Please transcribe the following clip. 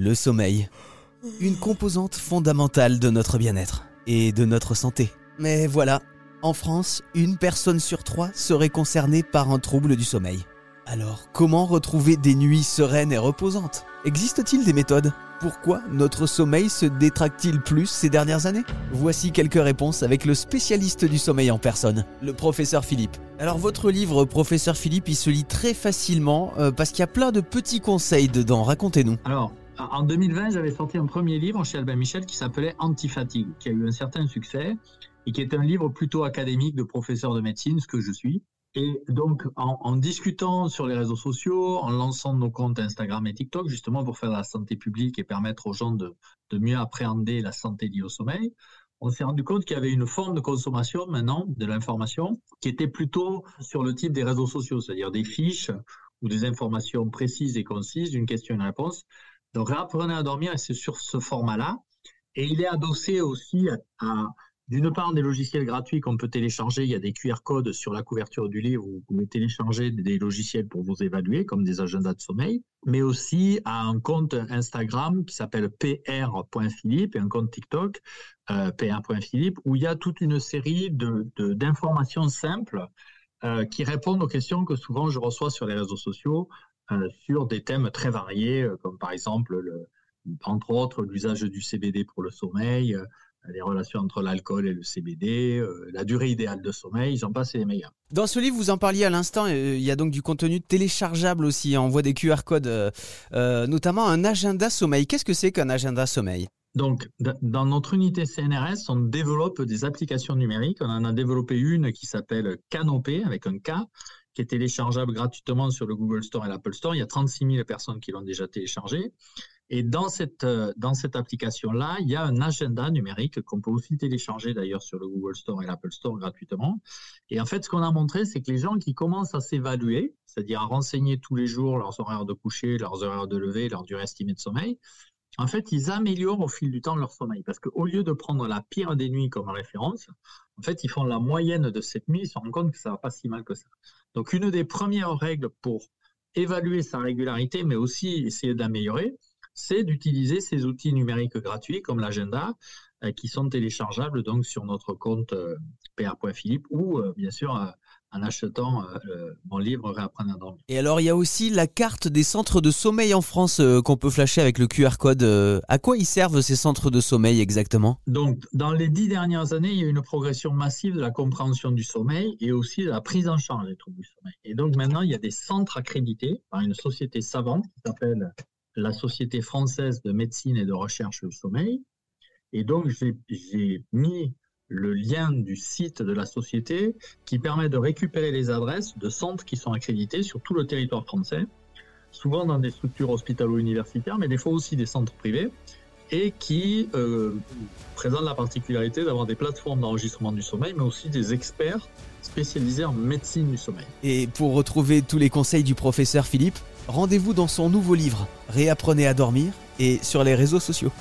Le sommeil. Une composante fondamentale de notre bien-être et de notre santé. Mais voilà, en France, une personne sur trois serait concernée par un trouble du sommeil. Alors, comment retrouver des nuits sereines et reposantes? Existe-t-il des méthodes? Pourquoi notre sommeil se détracte-t-il plus ces dernières années? Voici quelques réponses avec le spécialiste du sommeil en personne, le professeur Philippe. Alors votre livre, professeur Philippe, il se lit très facilement euh, parce qu'il y a plein de petits conseils dedans. Racontez-nous. En 2020, j'avais sorti un premier livre chez Albin Michel qui s'appelait Antifatigue, qui a eu un certain succès et qui est un livre plutôt académique de professeur de médecine, ce que je suis. Et donc, en, discutant sur les réseaux sociaux, en lançant nos comptes Instagram et TikTok, justement pour faire la santé publique et permettre aux gens de, mieux appréhender la santé liée au sommeil, on s'est rendu compte qu'il y avait une forme de consommation maintenant de l'information qui était plutôt sur le type des réseaux sociaux, c'est-à-dire des fiches ou des informations précises et concises d'une question et une réponse. Donc, réapprenez à dormir c'est sur ce format-là. Et il est adossé aussi à d'une part, des logiciels gratuits qu'on peut télécharger. Il y a des QR codes sur la couverture du livre où vous pouvez télécharger des logiciels pour vous évaluer, comme des agendas de sommeil, mais aussi à un compte Instagram qui s'appelle pr.philippe et un compte TikTok, euh, pr.philippe, où il y a toute une série d'informations de, simples euh, qui répondent aux questions que souvent je reçois sur les réseaux sociaux sur des thèmes très variés, euh, comme par exemple, le, entre autres, l'usage du CBD pour le sommeil les relations entre l'alcool et le CBD, euh, la durée idéale de sommeil, j'en passe les meilleurs. Dans ce livre, vous en parliez à l'instant, euh, il y a donc du contenu téléchargeable aussi, on voit des QR codes, euh, notamment un agenda sommeil. Qu'est-ce que c'est qu'un agenda sommeil? Donc, dans notre unité CNRS, on développe des applications numériques. On en a développé une qui s'appelle Canopé, avec un K, qui est téléchargeable gratuitement sur le Google Store et l'Apple Store. Il y a 36 000 personnes qui l'ont déjà téléchargé. Et dans cette, euh, dans cette application-là, il y a un agenda numérique qu'on peut aussi télécharger d'ailleurs sur le Google Store et l'Apple Store gratuitement. Et en fait, ce qu'on a montré, c'est que les gens qui commencent à s'évaluer, c'est-à-dire à renseigner tous les jours leurs horaires de coucher, leurs horaires de lever, leur durée estimée de sommeil, en fait, ils améliorent au fil du temps leur sommeil. Parce qu'au lieu de prendre la pire des nuits comme référence, en fait, ils font la moyenne de cette nuit, ils se rendent compte que ça va pas si mal que ça. Donc, une des premières règles pour évaluer sa régularité, mais aussi essayer d'améliorer, c'est d'utiliser ces outils numériques gratuits comme l'agenda euh, qui sont téléchargeables donc sur notre compte euh, ou euh, bien sûr en achetant mon livre Réapprendre à dormir. Et alors il y a aussi la carte des centres de sommeil en France qu'on peut flasher avec le QR code. à quoi ils servent ces centres de sommeil exactement? Donc dans les dix dernières années, il y a eu une progression massive de la compréhension du sommeil et aussi de la prise en charge des troubles du sommeil. Et donc maintenant, il y a des centres accrédités par une société savante qui s'appelle la Société française de médecine et de recherche du sommeil. Et donc, j'ai mis le lien du site de la société qui permet de récupérer les adresses de centres qui sont accrédités sur tout le territoire français, souvent dans des structures hospitalo-universitaires, mais des fois aussi des centres privés, et qui euh, présentent la particularité d'avoir des plateformes d'enregistrement du sommeil, mais aussi des experts spécialisés en médecine du sommeil. Et pour retrouver tous les conseils du professeur Philippe, rendez-vous dans son nouveau livre Réapprenez à dormir et sur les réseaux sociaux.